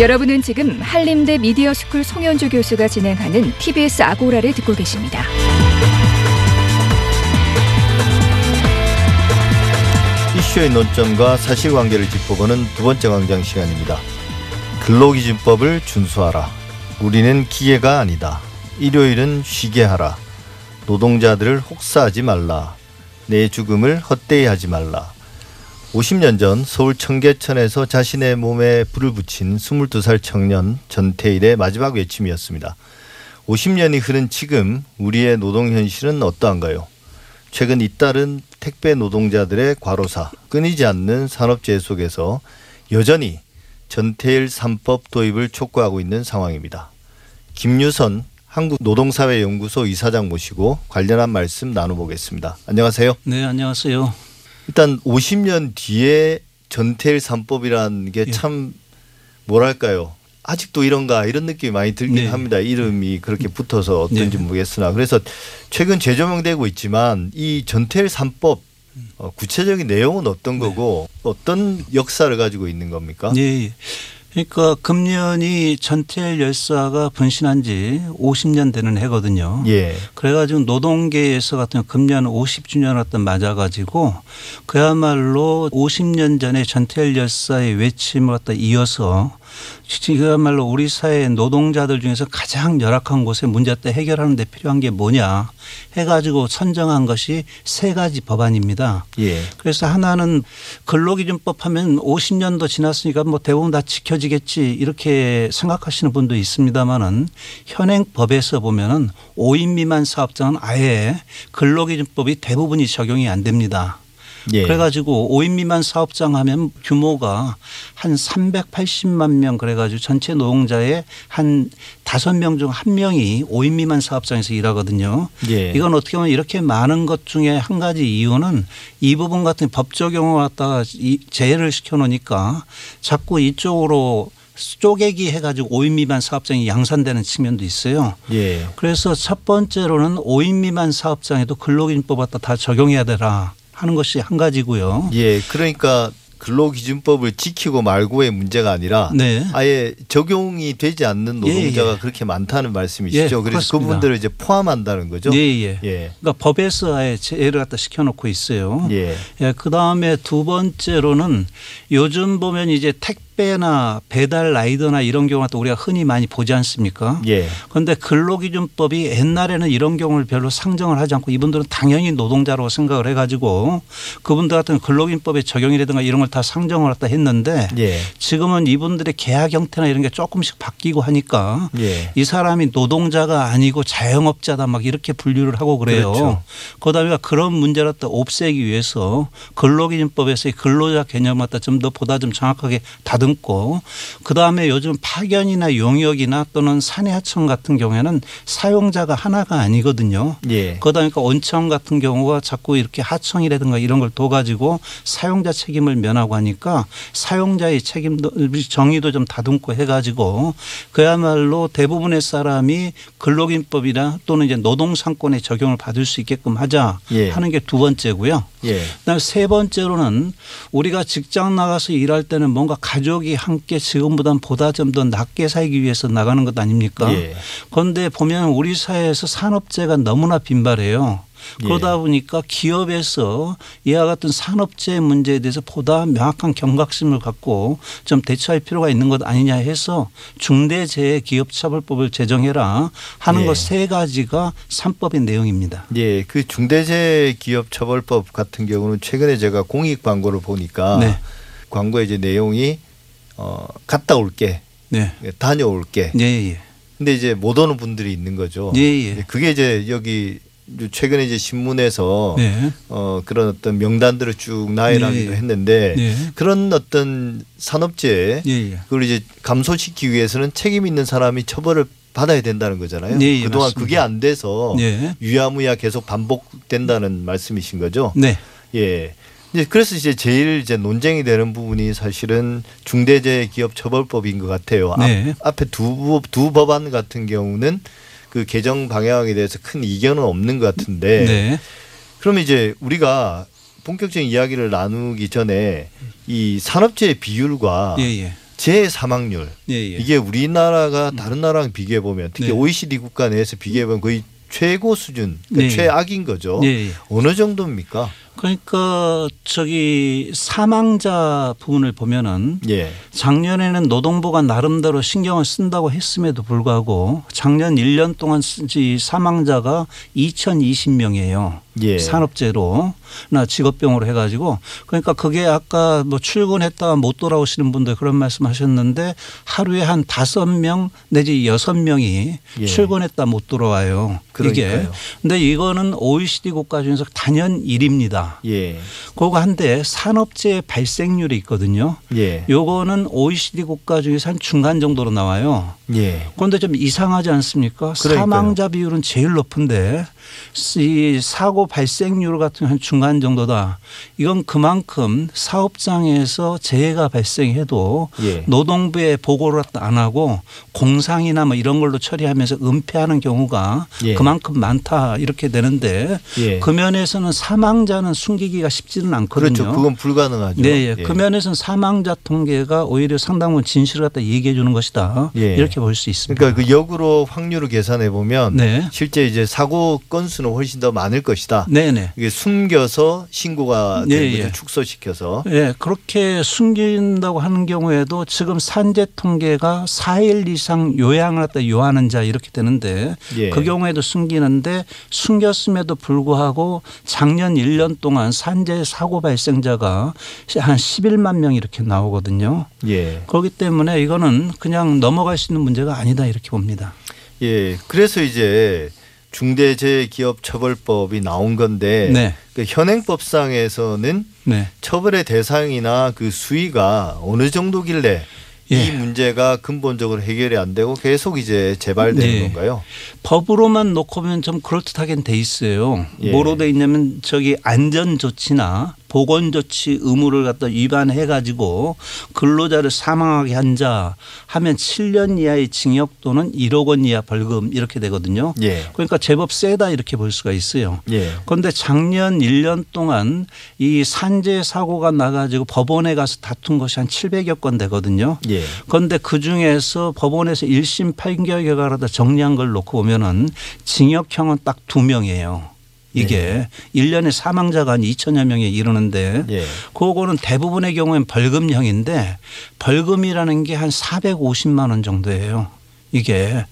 여러분은 지금 한림대 미디어 스쿨 송현주 교수가 진행하는 TBS 아고라를 듣고 계십니다. 이슈의 논점과 사실관계를 짚어보는 두 번째 광장 시간입니다. 근로기준법을 준수하라. 우리는 기계가 아니다. 일요일은 쉬게 하라. 노동자들을 혹사하지 말라. 내 죽음을 헛되이 하지 말라. 50년 전 서울 청계천에서 자신의 몸에 불을 붙인 22살 청년 전태일의 마지막 외침이었습니다. 50년이 흐른 지금 우리의 노동 현실은 어떠한가요? 최근 잇따른 택배 노동자들의 과로사, 끊이지 않는 산업재해 속에서 여전히 전태일 3법 도입을 촉구하고 있는 상황입니다. 김유선 한국노동사회연구소 이사장 모시고 관련한 말씀 나눠보겠습니다. 안녕하세요. 네, 안녕하세요. 일단 50년 뒤에 전태일 3법이라는 게참 뭐랄까요. 아직도 이런가 이런 느낌이 많이 들긴 네. 합니다. 이름이 그렇게 붙어서 어떤지 네. 모르겠으나 그래서 최근 재조명되고 있지만 이 전태일 3법 어, 구체적인 내용은 어떤 네. 거고 어떤 역사를 가지고 있는 겁니까? 예. 예. 그러니까 금년이 전태일 열사가 분신한 지 50년 되는 해거든요. 예. 그래가지고 노동계에서 같은 금년 50주년 어떤 맞아가지고 그야말로 50년 전에 전태일 열사의 외침을 갖다 이어서 그야말로 우리 사회 노동자들 중에서 가장 열악한 곳에 문제 때 해결하는 데 필요한 게 뭐냐 해가지고 선정한 것이 세 가지 법안입니다. 예. 그래서 하나는 근로기준법 하면 50년도 지났으니까 뭐 대부분 다 지켜지겠지 이렇게 생각하시는 분도 있습니다만은 현행 법에서 보면은 5인 미만 사업장은 아예 근로기준법이 대부분이 적용이 안 됩니다. 예. 그래가지고 5인 미만 사업장 하면 규모가 한 380만 명 그래가지고 전체 노동자의 한 다섯 명중한 명이 5인 미만 사업장에서 일하거든요. 예. 이건 어떻게 보면 이렇게 많은 것 중에 한 가지 이유는 이 부분 같은 법 적용을 갖다가 이 제외를 시켜 놓으니까 자꾸 이쪽으로 쪼개기 해가지고 5인 미만 사업장이 양산되는 측면도 있어요. 예. 그래서 첫 번째로는 5인 미만 사업장에도 근로기준법 갖다 다 적용해야 되라 하는 것이 한 가지고요. 예. 그러니까 근로기준법을 지키고 말고의 문제가 아니라 네. 아예 적용이 되지 않는 예, 노동자가 예. 그렇게 많다는 말씀이시죠. 예, 그래서 그렇습니다. 그분들을 이제 포함한다는 거죠. 예, 예. 예. 그러니까 법에서 아예 제외를 갖다 시켜놓고 있어요. 예. 예, 그 다음에 두 번째로는 요즘 보면 이제 택 배나 배달 라이더나 이런 경우가 또 우리가 흔히 많이 보지 않습니까? 예. 그런데 근로기준법이 옛날에는 이런 경우를 별로 상정을 하지 않고 이분들은 당연히 노동자라고 생각을 해가지고 그분들 같은 근로기준법의 적용이라든가 이런 걸 다 상정을 했다 했는데 예. 지금은 이분들의 계약 형태나 이런 게 조금씩 바뀌고 하니까 예. 이 사람이 노동자가 아니고 자영업자다 막 이렇게 분류를 하고 그래요. 그렇죠. 그다음에 그런 문제를 또 없애기 위해서 근로기준법에서의 근로자 개념을 갖다 좀 더 보다 좀 정확하게 다듬 고 그다음에 요즘 파견이나 용역이나 또는 사내하청 같은 경우에는 사용자가 하나가 아니거든요. 예. 그러다 보니까 온천 같은 경우가 자꾸 이렇게 하청이라든가 이런 걸 둬가지고 사용자 책임을 면하고 하니까 사용자의 책임도 정의도 좀 다듬고 해가지고 그야말로 대부분의 사람이 근로기준법이나 또는 이제 노동상권에 적용을 받을 수 있게끔 하자 예. 하는 게 두 번째고요. 예. 그다음에 세 번째로는 우리가 직장 나가서 일할 때는 뭔가 가족 이 함께 지금보다 보다 좀더 낫게 살기 위해서 나가는 것 아닙니까? 예. 그런데 보면 우리 사회에서 산업재해가 너무나 빈발해요. 그러다 보니까 기업에서 이와 같은 산업재해 문제에 대해서 보다 명확한 경각심을 갖고 좀 대처할 필요가 있는 것 아니냐 해서 중대재해 기업처벌법을 제정해라 하는 예. 것세 가지가 삼법의 내용입니다. 예. 그 중대재해 기업처벌법 같은 경우는 최근에 제가 공익 광고를 보니까 네. 광고에 이제 내용이 어 갔다 올게. 네. 다녀올게. 예, 예. 근데 이제 못 오는 분들이 있는 거죠. 예, 예. 그게 이제 여기 최근에 이제 신문에서 네. 어 그런 어떤 명단들을 쭉 나열하기도 네. 했는데 네. 그런 어떤 산업재해 예, 예. 그걸 이제 감소시키기 위해서는 책임 있는 사람이 처벌을 받아야 된다는 거잖아요. 네, 예, 그동안 맞습니다. 그게 안 돼서 네. 유야무야 계속 반복된다는 말씀이신 거죠. 네. 예. 이제 그래서 이제 제일 이제 논쟁이 되는 부분이 사실은 중대재해기업처벌법인 것 같아요. 네. 앞, 앞에 두, 법- 두 법안 같은 경우는 그 개정 방향에 대해서 큰 이견은 없는 것 같은데 네. 그럼 이제 우리가 본격적인 이야기를 나누기 전에 이 산업재해 비율과 예, 예. 제 사망률 예, 예. 이게 우리나라가 다른 나라랑 비교해 보면 특히 네. OECD 국가 내에서 비교해 보면 거의 최고 수준, 그러니까 네. 최악인 거죠. 예, 예. 어느 정도입니까? 그러니까 저기 사망자 부분을 보면은 예. 작년에는 노동부가 나름대로 신경을 쓴다고 했음에도 불구하고 작년 1년 동안 이 사망자가 2,020명이에요. 예. 산업재로 나 직업병으로 해가지고 그러니까 그게 아까 뭐 출근했다가 못 돌아오시는 분들 그런 말씀하셨는데 하루에 한 다섯 명 내지 여섯 명이 예. 출근했다 못 돌아와요. 이게 그러니까요. 근데 이거는 OECD 국가 중에서 단연 1위입니다. 예. 그거 한데 산업재해 발생률이 있거든요. 예. 요거는 OECD 국가 중에서 한 중간 정도로 나와요. 예. 그런데 좀 이상하지 않습니까? 그러니까요. 사망자 비율은 제일 높은데 이 사고 발생률 같은 한 중간 정도다. 이건 그만큼 사업장에서 재해가 발생해도 예. 노동부에 보고를 안 하고 공상이나 뭐 이런 걸로 처리하면서 은폐하는 경우가 예. 그만큼 많다 이렇게 되는데 예. 그 면에서는 사망자는 숨기기가 쉽지는 않거든요. 그렇죠. 그건 불가능하죠. 네, 예. 그 면에서는 사망자 통계가 오히려 상당 부분 진실을 갖다 얘기해 주는 것이다. 예. 이렇게 볼 수 있습니다. 그러니까 그 역으로 확률을 계산해 보면 네. 실제 이제 사고 건수는 훨씬 더 많을 것이다. 네, 네. 이게 숨겨서 신고가 예, 되는 거죠. 예. 축소시켜서. 예, 그렇게 숨긴다고 하는 경우에도 지금 산재 통계가 4일 이상 요양을 갖다 요하는 자 이렇게 되는데 예. 그 경우에도 숨기는데 숨겼음에도 불구하고 작년 1년 동안 산재 사고 발생자가 한 11만 명 이렇게 나오거든요. 예. 그렇기 때문에 이거는 그냥 넘어갈 수 있는 문제가 아니다 이렇게 봅니다. 예. 그래서 이제 중대재해기업처벌법이 나온 건데 네. 그 현행법상에서는 네. 처벌의 대상이나 그 수위가 어느 정도길래 예. 이 문제가 근본적으로 해결이 안 되고 계속 이제 재발되는 네. 건가요? 법으로만 놓고 보면 좀 그럴듯하긴 돼 있어요. 예. 뭐로 돼 있냐면 저기 안전 조치나 보건 조치 의무를 갖다 위반해 가지고 근로자를 사망하게 한 자 하면 7년 이하의 징역 또는 1억 원 이하 벌금 이렇게 되거든요. 예. 그러니까 제법 세다 이렇게 볼 수가 있어요. 예. 그런데 작년 1년 동안 이 산재 사고가 나가지고 법원에 가서 다툰 것이 한 700여 건 되거든요. 예. 그런데 그 중에서 법원에서 1심 판결 결과를 다 정리한 걸 놓고 보면은 징역형은 딱 두 명이에요. 이게 일 1년에 사망자가 한 2천여 명에 이르는데 예. 그거는 대부분의 경우엔 벌금형인데 벌금이라는 게 한 450만 원 정도예요. 이게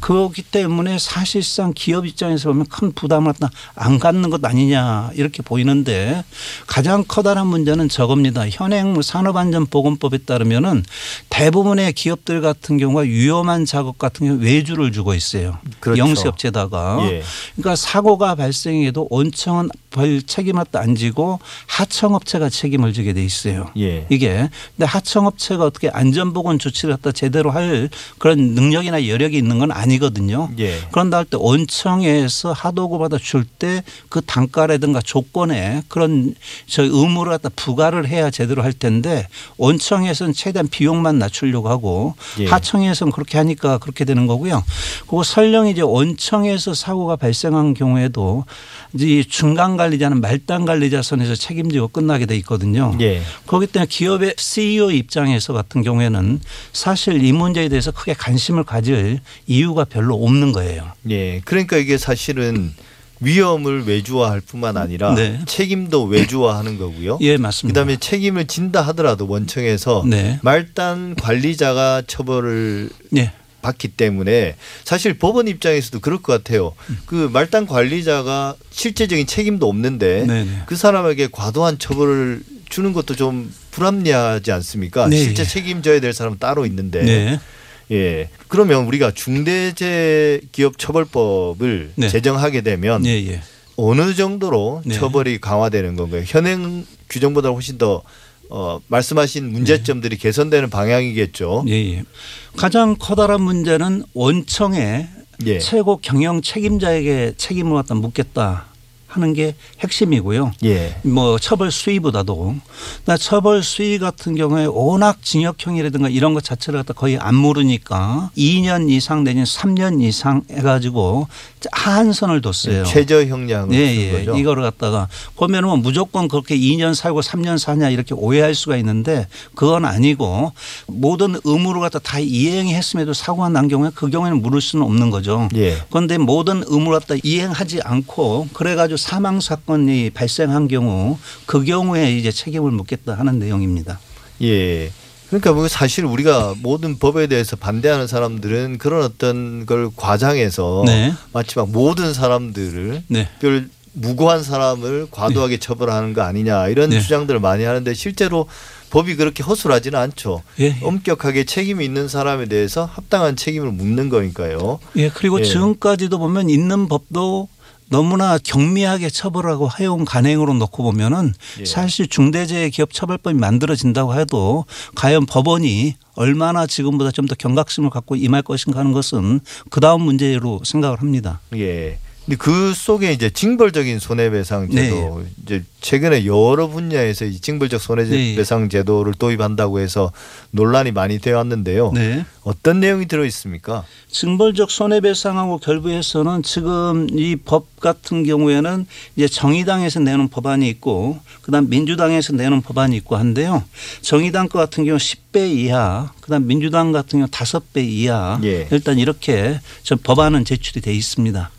그렇기 때문에 사실상 기업 입장에서 보면 큰 부담을 갖다 안 갖는 것 아니냐 이렇게 보이는데 가장 커다란 문제는 저겁니다. 현행 뭐 산업안전보건법에 따르면은 대부분의 기업들 같은 경우가 위험한 작업 같은 경우 외주를 주고 있어요. 그렇죠. 영세업체다가 예. 그러니까 사고가 발생해도 원청은 벌 책임을 안 지고 하청업체가 책임을 지게 돼 있어요. 예. 이게 근데 하청업체가 어떻게 안전보건 조치를 갖다 제대로 할 그런 능력 이나 여력이 있는 건 아니거든요. 예. 그런다 할 때 원청에서 하도급 받아 줄 때 그 단가라든가 조건에 그런 저 의무를 갖다 부과를 해야 제대로 할 텐데 원청에서는 최대한 비용만 낮추려고 하고 예. 하청에서는 그렇게 하니까 그렇게 되는 거고요. 그리고 설령 이제 원청에서 사고가 발생한 경우에도 이제 중간 관리자는 말단 관리자 선에서 책임지고 끝나게 돼 있거든요. 예. 그렇기 때문에 기업의 CEO 입장에서 같은 경우에는 사실 이 문제에 대해서 크게 관심을 가질 이유가 별로 없는 거예요. 예. 그러니까 이게 사실은 위험을 외주화할 뿐만 아니라 네. 책임도 외주화하는 거고요. 예, 맞습니다. 그다음에 책임을 진다 하더라도 원청에서 네. 말단 관리자가 처벌을 예. 받기 때문에 사실 법원 입장에서도 그럴 것 같아요. 그 말단 관리자가 실제적인 책임도 없는데 네네. 그 사람에게 과도한 처벌을 주는 것도 좀 불합리하지 않습니까? 네, 실제 예. 책임져야 될 사람은 따로 있는데. 네. 예. 그러면 우리가 중대재해기업처벌법을 네. 제정하게 되면 예, 예. 어느 정도로 네. 처벌이 강화되는 건가요? 현행 규정보다 훨씬 더 어, 말씀하신 문제점들이 개선되는 방향이겠죠. 예, 예. 가장 커다란 문제는 원청의 예. 최고 경영 책임자에게 책임을 갖다 묻겠다 하는 게 핵심이고요. 예. 뭐 처벌 수위보다도 나 처벌 수위 같은 경우에 워낙 징역형이라든가 이런 것 자체를 갖다 거의 안 물으니까 2년 이상 내년 3년 이상 해가지고 하 한선을 뒀어요. 최저 형량을 예, 준 예. 거죠. 이거를 갖다가 보면은 뭐 무조건 그렇게 2년 살고 3년 사냐 이렇게 오해할 수가 있는데 그건 아니고 모든 의무를 갖다 다 이행했음에도 사고가 난 경우에 그 경우에는 물을 수는 없는 거죠. 예. 그런데 모든 의무를 갖다 이행하지 않고 그래가지고 사망 사건이 발생한 경우 그 경우에 이제 책임을 묻겠다 하는 내용입니다. 예. 그러니까 뭐 사실 우리가 모든 법에 대해서 반대하는 사람들은 그런 어떤 걸 과장해서 네. 마치 막 모든 사람들을 네. 별 무고한 사람을 과도하게 처벌하는 거 아니냐 이런 네. 주장들을 많이 하는데 실제로 법이 그렇게 허술하지는 않죠. 예, 예. 엄격하게 책임이 있는 사람에 대해서 합당한 책임을 묻는 거니까요. 예, 그리고 예. 지금까지도 보면 있는 법도 너무나 경미하게 처벌하고 해온 간행으로 놓고 보면은 예. 사실 중대재해 기업 처벌법이 만들어진다고 해도 과연 법원이 얼마나 지금보다 좀 더 경각심을 갖고 임할 것인가 하는 것은 그 다음 문제로 생각을 합니다. 예. 근데 그 속에 이제 징벌적인 손해배상 제도 네. 이제 최근에 여러 분야에서 이 징벌적 손해배상 제도를 도입한다고 해서 논란이 많이 되어 왔는데요. 네. 어떤 내용이 들어 있습니까? 징벌적 손해배상하고 결부해서는 지금 이 법 같은 경우에는 이제 정의당에서 내는 법안이 있고 그다음 민주당에서 내는 법안이 있고 한데요. 정의당 거 같은 경우 10배 이하, 그다음 민주당 같은 경우 5배 이하. 예. 일단 이렇게 저 법안은 제출이 돼 있습니다.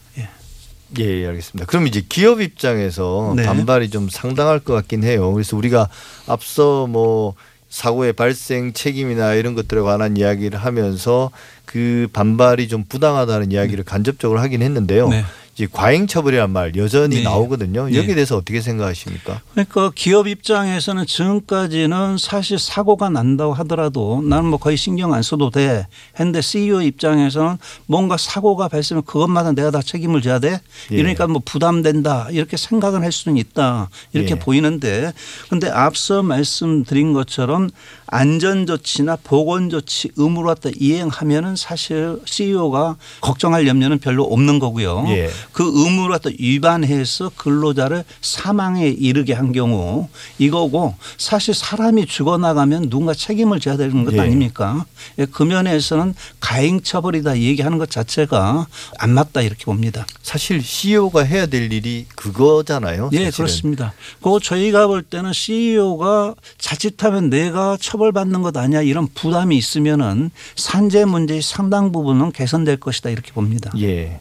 예. 예, 예, 알겠습니다. 그럼 이제 기업 입장에서 네. 반발이 좀 상당할 것 같긴 해요. 그래서 우리가 앞서 뭐 사고의 발생 책임이나 이런 것들에 관한 이야기를 하면서 그 반발이 좀 부당하다는 이야기를 간접적으로 하긴 했는데요. 네. 이제 과잉 처벌이란 말 여전히 네. 나오거든요. 네. 여기에 대해서 어떻게 생각하십니까? 그러니까 기업 입장에서는 지금까지는 사실 사고가 난다고 하더라도 나는 뭐 거의 신경 안 써도 돼. 했는데 CEO 입장에서는 뭔가 사고가 발생하면 그것마다 내가 다 책임을 져야 돼. 예. 이러니까 뭐 부담된다. 이렇게 생각을 할 수는 있다. 이렇게 예. 보이는데 근데 앞서 말씀드린 것처럼 안전조치나 보건조치 의무로 갖다 이행하면은 사실 CEO가 걱정할 염려는 별로 없는 거고요. 예. 그 의무를 갖다 위반해서 근로자를 사망에 이르게 한 경우 이거고 사실 사람이 죽어나가면 누군가 책임을 져야 되는 것 예. 아닙니까? 예, 그 면에서는 가행 처벌이다 얘기하는 것 자체가 안 맞다 이렇게 봅니다. 사실 CEO가 해야 될 일이 그거잖아요. 예, 사실은. 그렇습니다. 그 저희가 볼 때는 CEO가 자칫하면 내가 처 벌받는 것 아니야 이런 부담이 있으면은 산재 문제의 상당 부분은 개선될 것이다 이렇게 봅니다. 예.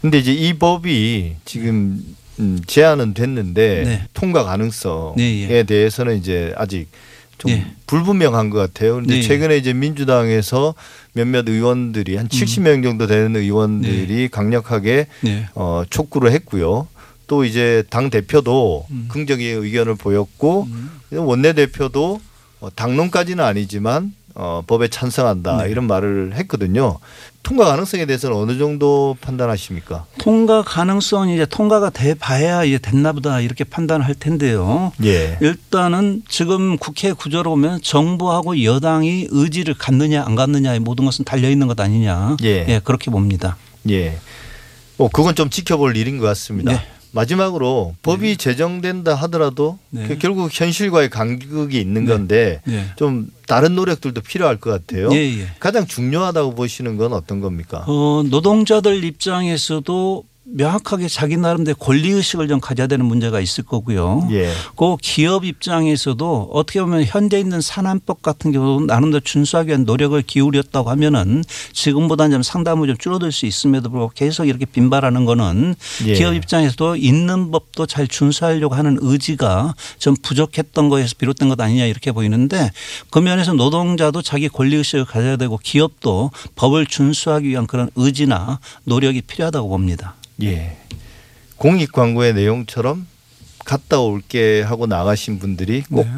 근데 이제 이 법이 지금 음, 제안은 됐는데 네. 통과 가능성에 네, 예. 대해서는 이제 아직 좀 예. 불분명한 것 같아요. 그런데 네. 최근에 이제 민주당에서 몇몇 의원들이 한 70명 정도 되는 의원들이 강력하게 네. 어, 촉구를 했고요. 또 이제 당 대표도 음. 긍정의 의견을 보였고 원내 대표도 어, 당론까지는 아니지만 어, 법에 찬성한다 네. 이런 말을 했거든요. 통과 가능성에 대해서는 어느 정도 판단하십니까? 통과 가능성은 이제 통과가 돼 봐야 이제 됐나 보다 이렇게 판단할 텐데요. 예. 일단은 지금 국회 구조로 보면 정부하고 여당이 의지를 갖느냐 안 갖느냐의 모든 것은 달려 있는 것 아니냐. 예. 그렇게 봅니다. 예. 뭐 그건 좀 지켜볼 일인 것 같습니다. 네. 마지막으로 법이 제정된다 하더라도 네. 그 결국 현실과의 간극이 있는 네. 건데 네. 좀 다른 노력들도 필요할 것 같아요. 예, 예. 가장 중요하다고 보시는 건 어떤 겁니까? 어, 노동자들 입장에서도 명확하게 자기 나름대로 권리 의식을 좀 가져야 되는 문제가 있을 거고요. 예. 그 기업 입장에서도 어떻게 보면 현재 있는 산안법 같은 경우 나름대로 준수하기 위한 노력을 기울였다고 하면은 지금보다는 좀 상담을 좀 줄어들 수 있음에도 불구하고 계속 이렇게 빈발하는 거는 예. 기업 입장에서도 있는 법도 잘 준수하려고 하는 의지가 좀 부족했던 거에서 비롯된 것 아니냐 이렇게 보이는데 그 면에서 노동자도 자기 권리 의식을 가져야 되고 기업도 법을 준수하기 위한 그런 의지나 노력이 필요하다고 봅니다. 예. 공익 광고의 내용처럼 갔다 올게 하고 나가신 분들이 꼭 네.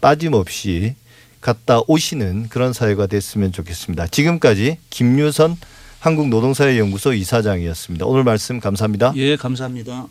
빠짐없이 갔다 오시는 그런 사회가 됐으면 좋겠습니다. 지금까지 김유선 한국노동사회연구소 이사장이었습니다. 오늘 말씀 감사합니다. 예, 감사합니다.